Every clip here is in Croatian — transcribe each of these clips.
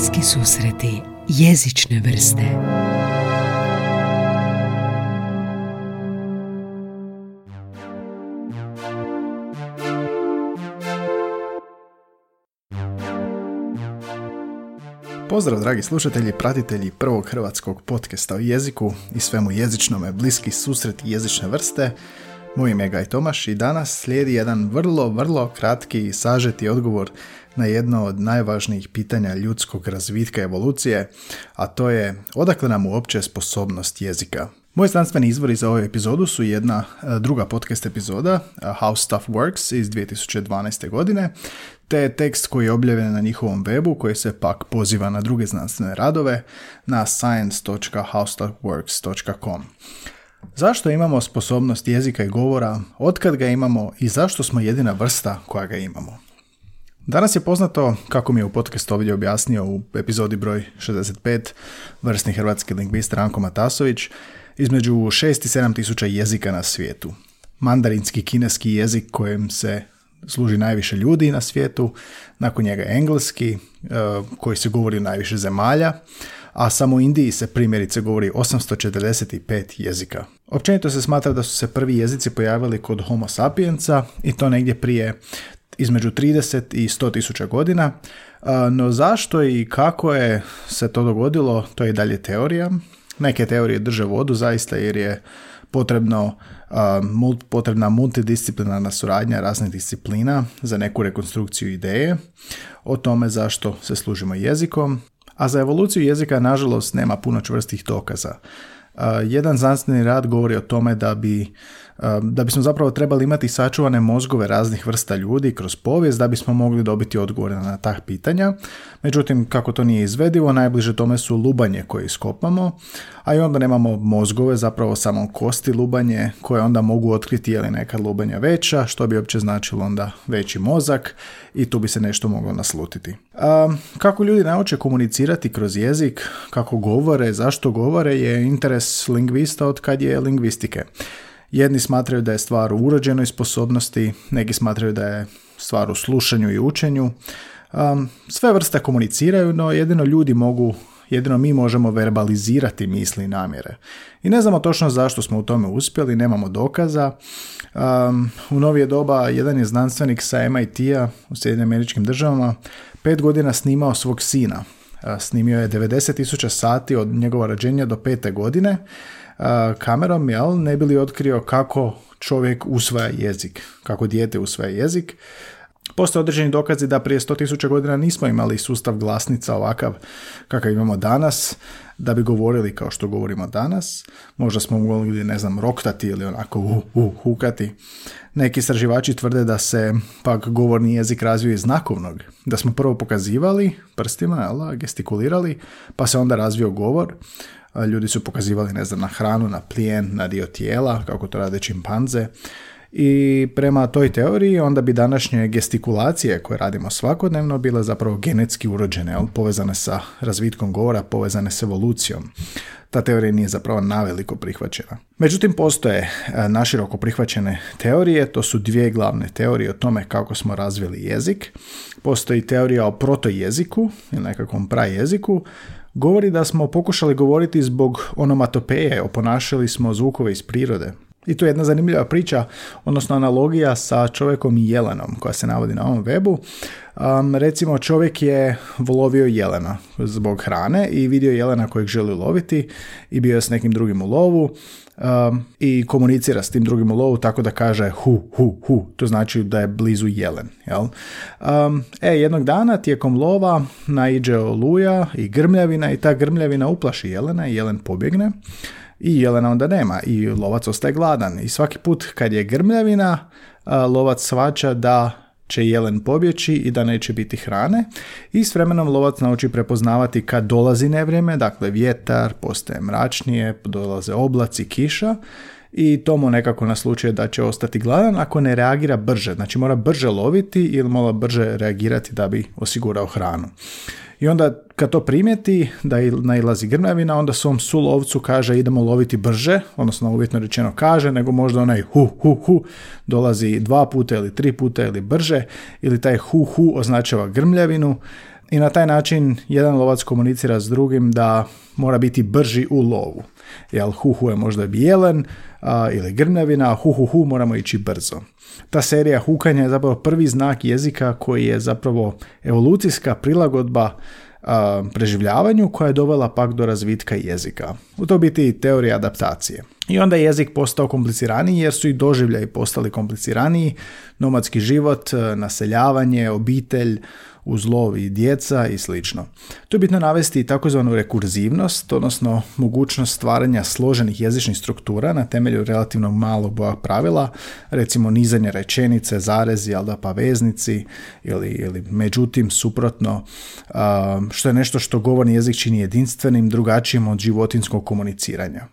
Bliski susreti jezične vrste Pozdrav dragi slušatelji, pratitelji prvog hrvatskog podcasta o jeziku i svemu jezičnome bliski susreti jezične vrste. Moj ime je Gaj Tomaš i danas slijedi jedan vrlo, vrlo kratki i sažeti odgovor na jedno od najvažnijih pitanja ljudskog razvitka evolucije, a to je odakle nam uopće sposobnost jezika. Moji znanstveni izvori za ovu epizodu su jedna e, druga podcast epizoda, e, How Stuff Works iz 2012. godine, te tekst koji je objavljen na njihovom webu koji se pak poziva na druge znanstvene radove na science.howstuffworks.com. Zašto imamo sposobnost jezika i govora, otkad ga imamo i zašto smo jedina vrsta koja ga imamo? Danas je poznato, kako mi je u podcastu ovdje objasnio u epizodi broj 65, vrstni hrvatski lingvist Ranko Matasović, između 6 i 7 tisuća jezika na svijetu. Mandarinski kineski jezik kojem se služi najviše ljudi na svijetu, nakon njega engleski, e, koji se govori u najviše zemalja, a samo u Indiji se primjerice govori 845 jezika. Općenito se smatra da su se prvi jezici pojavili kod homo sapiensa i to negdje prije između 30 i 100 tisuća godina, no zašto i kako je se to dogodilo, to je dalje teorija. Neke teorije drže vodu zaista jer je potrebno, potrebna multidisciplinarna suradnja raznih disciplina za neku rekonstrukciju ideje o tome zašto se služimo jezikom, a za evoluciju jezika nažalost nema puno čvrstih dokaza. Jedan znanstveni rad govori o tome da bi da bismo zapravo trebali imati sačuvane mozgove raznih vrsta ljudi kroz povijest da bismo mogli dobiti odgovore na ta pitanja. Međutim, kako to nije izvedivo, najbliže tome su lubanje koje iskopamo, a i onda nemamo mozgove, zapravo samo kosti lubanje koje onda mogu otkriti je li neka lubanja veća, što bi uopće značilo onda veći mozak i tu bi se nešto moglo naslutiti. A, kako ljudi nauče komunicirati kroz jezik, kako govore, zašto govore je interes lingvista od kad je lingvistike. Jedni smatraju da je stvar u urođenoj sposobnosti, neki smatraju da je stvar u slušanju i učenju. Sve vrste komuniciraju, no jedino ljudi mogu, jedino mi možemo verbalizirati misli i namjere. I ne znamo točno zašto smo u tome uspjeli, nemamo dokaza. U novije doba jedan je znanstvenik sa MIT-a u Sjedinim američkim državama pet godina snimao svog sina. snimio je 90.000 sati od njegova rođenja do pete godine kamerom, jel, ne bi li otkrio kako čovjek usvaja jezik, kako dijete usvaja jezik. Postoje određeni dokazi da prije 100.000 godina nismo imali sustav glasnica ovakav kakav imamo danas, da bi govorili kao što govorimo danas. Možda smo mogli, ne znam, roktati ili onako uh, uh, hukati. Neki istraživači tvrde da se pak govorni jezik razvio iz znakovnog. Da smo prvo pokazivali prstima, jel, gestikulirali, pa se onda razvio govor ljudi su pokazivali, ne znam, na hranu, na plijen, na dio tijela, kako to rade čimpanze. I prema toj teoriji onda bi današnje gestikulacije koje radimo svakodnevno bile zapravo genetski urođene, povezane sa razvitkom govora, povezane s evolucijom. Ta teorija nije zapravo naveliko prihvaćena. Međutim, postoje e, naširoko prihvaćene teorije, to su dvije glavne teorije o tome kako smo razvili jezik. Postoji teorija o protojeziku ili nekakvom prajeziku, govori da smo pokušali govoriti zbog onomatopeje, oponašali smo zvukove iz prirode. I tu je jedna zanimljiva priča, odnosno analogija sa čovjekom i jelenom koja se navodi na ovom webu. Um, recimo čovjek je volovio jelena zbog hrane i vidio jelena kojeg želi loviti i bio je s nekim drugim u lovu um, i komunicira s tim drugim u lovu tako da kaže hu, hu, hu. To znači da je blizu jelen. Jel? Um, e, jednog dana tijekom lova naiđe oluja i grmljavina i ta grmljavina uplaši jelena i jelen pobjegne i jelena onda nema i lovac ostaje gladan. I svaki put kad je grmljavina, lovac svača da će jelen pobjeći i da neće biti hrane i s vremenom lovac nauči prepoznavati kad dolazi nevrijeme, dakle vjetar, postaje mračnije, dolaze oblaci, kiša i to mu nekako naslučuje da će ostati gladan ako ne reagira brže, znači mora brže loviti ili mora brže reagirati da bi osigurao hranu. I onda kad to primijeti da nailazi grmljavina, onda svom sulovcu kaže idemo loviti brže, odnosno uvjetno rečeno kaže, nego možda onaj hu, hu, hu dolazi dva puta ili tri puta ili brže, ili taj hu, hu označava grmljavinu i na taj način jedan lovac komunicira s drugim da mora biti brži u lovu. Jel hu je možda bijelen a, ili grmljavina, a hu hu hu moramo ići brzo. Ta serija hukanja je zapravo prvi znak jezika koji je zapravo evolucijska prilagodba preživljavanju koja je dovela pak do razvitka jezika. U to biti teorija adaptacije. I onda je jezik postao kompliciraniji jer su i doživljaji postali kompliciraniji, nomadski život, naseljavanje, obitelj, uz lov i djeca i slično. Tu je bitno navesti takozvanu rekurzivnost, odnosno mogućnost stvaranja složenih jezičnih struktura na temelju relativno malog boja pravila, recimo nizanje rečenice, zarezi, ali da pa veznici ili, ili međutim suprotno, što je nešto što govorni jezik čini jedinstvenim, drugačijim od životinskog komuniciranja.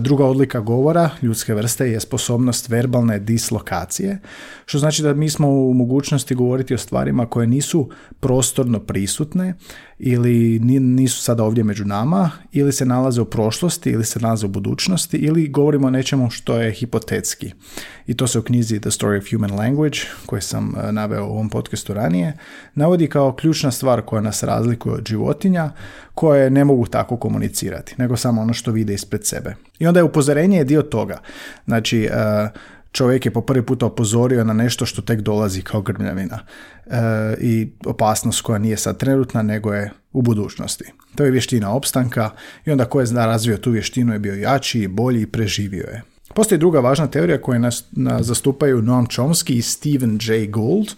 Druga odlika govora ljudske vrste je sposobnost verbalne dislokacije, što znači da mi smo u mogućnosti govoriti o stvarima koje nisu prostorno prisutne ili nisu sada ovdje među nama ili se nalaze u prošlosti ili se nalaze u budućnosti ili govorimo o nečemu što je hipotetski. I to se u knjizi The Story of Human Language, koju sam e, naveo u ovom podcastu ranije, navodi kao ključna stvar koja nas razlikuje od životinja koje ne mogu tako komunicirati, nego samo ono što vide ispred sebe. I onda je upozorenje je dio toga. Znači, e, čovjek je po prvi puta upozorio na nešto što tek dolazi kao grmljavina e, i opasnost koja nije sad trenutna nego je u budućnosti. To je vještina opstanka i onda ko je zna razvio tu vještinu je bio jači, bolji i preživio je. Postoji druga važna teorija koju nas, zastupaju Noam Chomsky i Stephen J. Gould,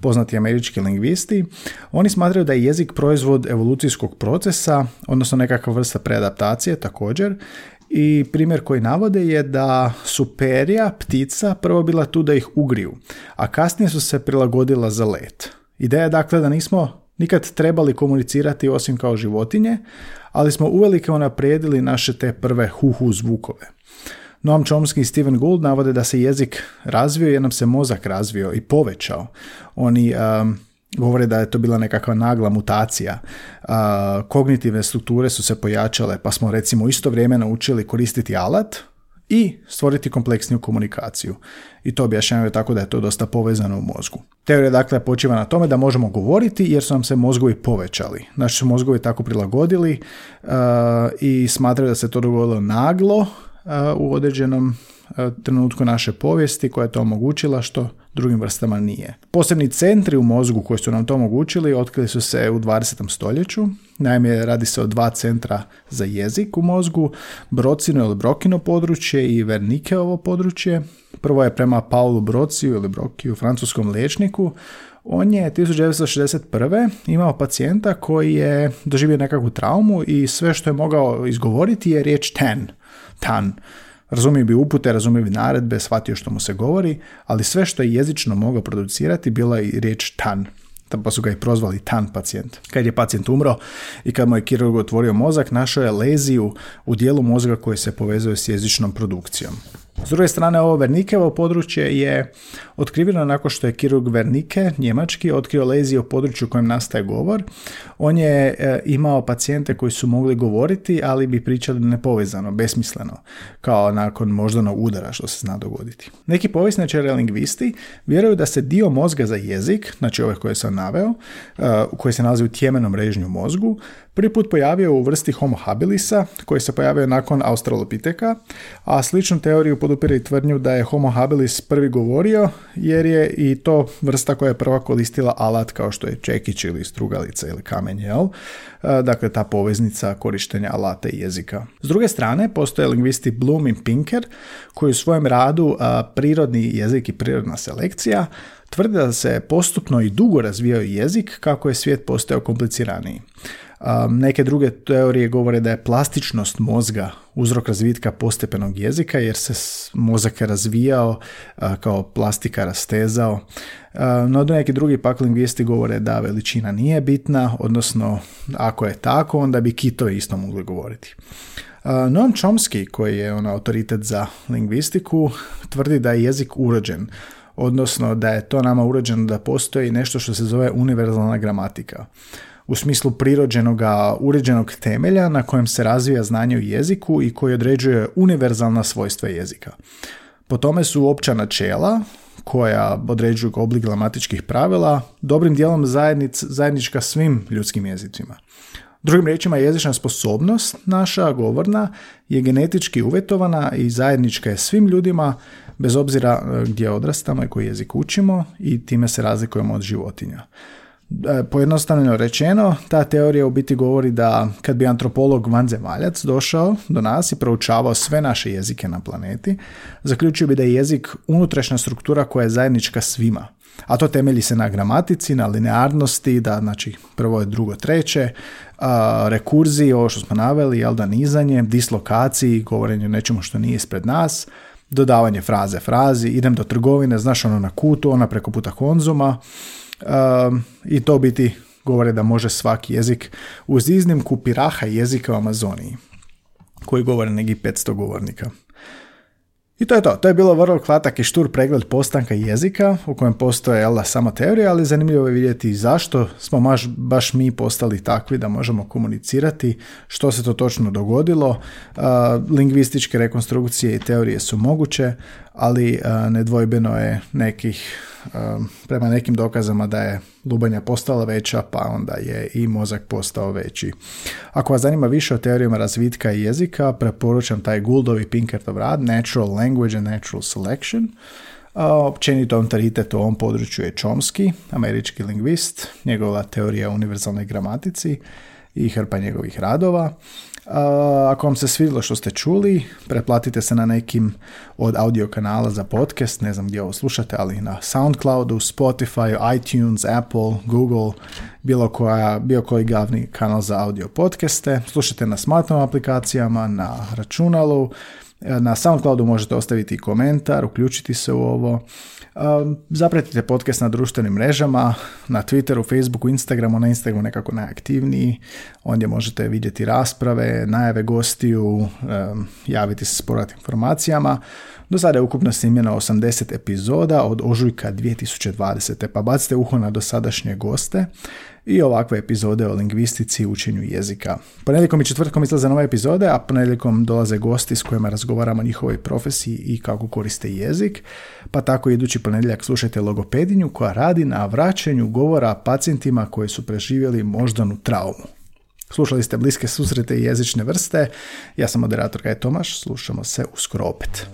poznati američki lingvisti. Oni smatraju da je jezik proizvod evolucijskog procesa, odnosno nekakva vrsta preadaptacije također, i primjer koji navode je da su perja, ptica, prvo bila tu da ih ugriju, a kasnije su se prilagodila za let. Ideja je dakle da nismo nikad trebali komunicirati osim kao životinje, ali smo uvelike unaprijedili naše te prve hu-hu zvukove. Noam Chomsky i Steven Gould navode da se jezik razvio jer nam se mozak razvio i povećao. Oni um, govore da je to bila nekakva nagla mutacija. kognitivne strukture su se pojačale, pa smo recimo isto vrijeme naučili koristiti alat i stvoriti kompleksniju komunikaciju. I to objašnjavaju tako da je to dosta povezano u mozgu. Teorija dakle počiva na tome da možemo govoriti jer su nam se mozgovi povećali. Naši su mozgovi tako prilagodili i smatraju da se to dogodilo naglo u određenom trenutku naše povijesti koja je to omogućila što drugim vrstama nije. Posebni centri u mozgu koji su nam to omogućili otkrili su se u 20. stoljeću. Naime, radi se o dva centra za jezik u mozgu, Brocino ili Brokino područje i Vernikeovo područje. Prvo je prema Paulu Brociju ili Brokiju, francuskom liječniku, on je 1961. imao pacijenta koji je doživio nekakvu traumu i sve što je mogao izgovoriti je riječ ten, tan. Razumio bi upute, razumio bi naredbe, shvatio što mu se govori, ali sve što je jezično mogao producirati bila je riječ tan pa su ga i prozvali tan pacijent. Kad je pacijent umro i kad mu je kirurg otvorio mozak, našao je leziju u dijelu mozga koji se povezuje s jezičnom produkcijom. S druge strane, ovo Vernikevo područje je otkriveno nakon što je kirurg Vernike, njemački, otkrio leziju u području u kojem nastaje govor. On je e, imao pacijente koji su mogli govoriti, ali bi pričali nepovezano, besmisleno, kao nakon moždanog udara što se zna dogoditi. Neki povisničari lingvisti vjeruju da se dio mozga za jezik, znači ove koje sam naveo, uh, koji se nalazi u tjemenom režnju mozgu, prvi put pojavio u vrsti Homo habilisa, koji se pojavio nakon Australopiteka, a sličnu teoriju podupire i tvrdnju da je Homo habilis prvi govorio, jer je i to vrsta koja je prva koristila alat kao što je čekić ili strugalica ili kamen, jel? Dakle, ta poveznica korištenja alata i jezika. S druge strane, postoje lingvisti Bloom i Pinker, koji u svojem radu prirodni jezik i prirodna selekcija tvrde da se postupno i dugo razvijao jezik kako je svijet postao kompliciraniji. Neke druge teorije govore da je plastičnost mozga uzrok razvitka postepenog jezika jer se mozak razvijao kao plastika rastezao. No neki drugi pak lingvisti govore da veličina nije bitna, odnosno ako je tako onda bi kitovi isto mogli govoriti. Noam Chomsky, koji je on autoritet za lingvistiku, tvrdi da je jezik urođen, odnosno da je to nama urođeno da postoji nešto što se zove univerzalna gramatika u smislu prirođenog uređenog temelja na kojem se razvija znanje u jeziku i koji određuje univerzalna svojstva jezika. Po tome su opća načela koja određuju oblik gramatičkih pravila, dobrim dijelom zajednic, zajednička svim ljudskim jezicima. Drugim riječima, jezična sposobnost naša govorna je genetički uvjetovana i zajednička je svim ljudima bez obzira e, gdje odrastamo i koji jezik učimo i time se razlikujemo od životinja. E, pojednostavljeno rečeno, ta teorija u biti govori da kad bi antropolog vanzemaljac došao do nas i proučavao sve naše jezike na planeti, zaključio bi da je jezik unutrašnja struktura koja je zajednička svima. A to temelji se na gramatici, na linearnosti, da znači prvo je drugo treće, rekurziji, ovo što smo naveli, jel da nizanje, dislokaciji, govorenje o nečemu što nije ispred nas, dodavanje fraze frazi, idem do trgovine, znaš ono na kutu, ona preko puta konzuma um, i to biti govore da može svaki jezik uz iznimku piraha jezika u Amazoniji koji govore neki 500 govornika. I to je to. To je bilo vrlo kratak i štur pregled postanka jezika u kojem postoje jel, samo teorija, ali zanimljivo je vidjeti zašto smo baš, baš mi postali takvi da možemo komunicirati, što se to točno dogodilo. Uh, lingvističke rekonstrukcije i teorije su moguće, ali uh, nedvojbeno je nekih Um, prema nekim dokazama da je lubanja postala veća, pa onda je i mozak postao veći. Ako vas zanima više o teorijama razvitka i jezika, preporučam taj Gouldov i Pinkertov rad Natural Language and Natural Selection. Općenito autoritet u ovom području je Chomsky, američki lingvist, njegova teorija o univerzalnoj gramatici i hrpa njegovih radova. Ako vam se svidjelo što ste čuli, pretplatite se na nekim od audio kanala za podcast, ne znam gdje ovo slušate, ali na Soundcloudu, Spotify, iTunes, Apple, Google, bilo, koja, bio koji glavni kanal za audio podcaste. Slušajte na smartphone aplikacijama, na računalu, na Soundcloudu možete ostaviti komentar, uključiti se u ovo. Zapratite podcast na društvenim mrežama, na Twitteru, Facebooku, Instagramu, na Instagramu nekako najaktivniji. Ondje možete vidjeti rasprave, najave gostiju, javiti se s povratnim informacijama. Do sada je ukupno snimljeno 80 epizoda od ožujka 2020. Pa bacite uho na dosadašnje goste i ovakve epizode o lingvistici i učenju jezika. Ponedjeljkom i četvrtkom izlaze nove epizode, a ponedjeljkom dolaze gosti s kojima razgovaramo o njihovoj profesiji i kako koriste jezik, pa tako idući ponedjeljak slušajte logopedinju koja radi na vraćanju govora pacijentima koji su preživjeli moždanu traumu. Slušali ste bliske susrete i jezične vrste. Ja sam moderator Kaj Tomaš, slušamo se uskoro opet.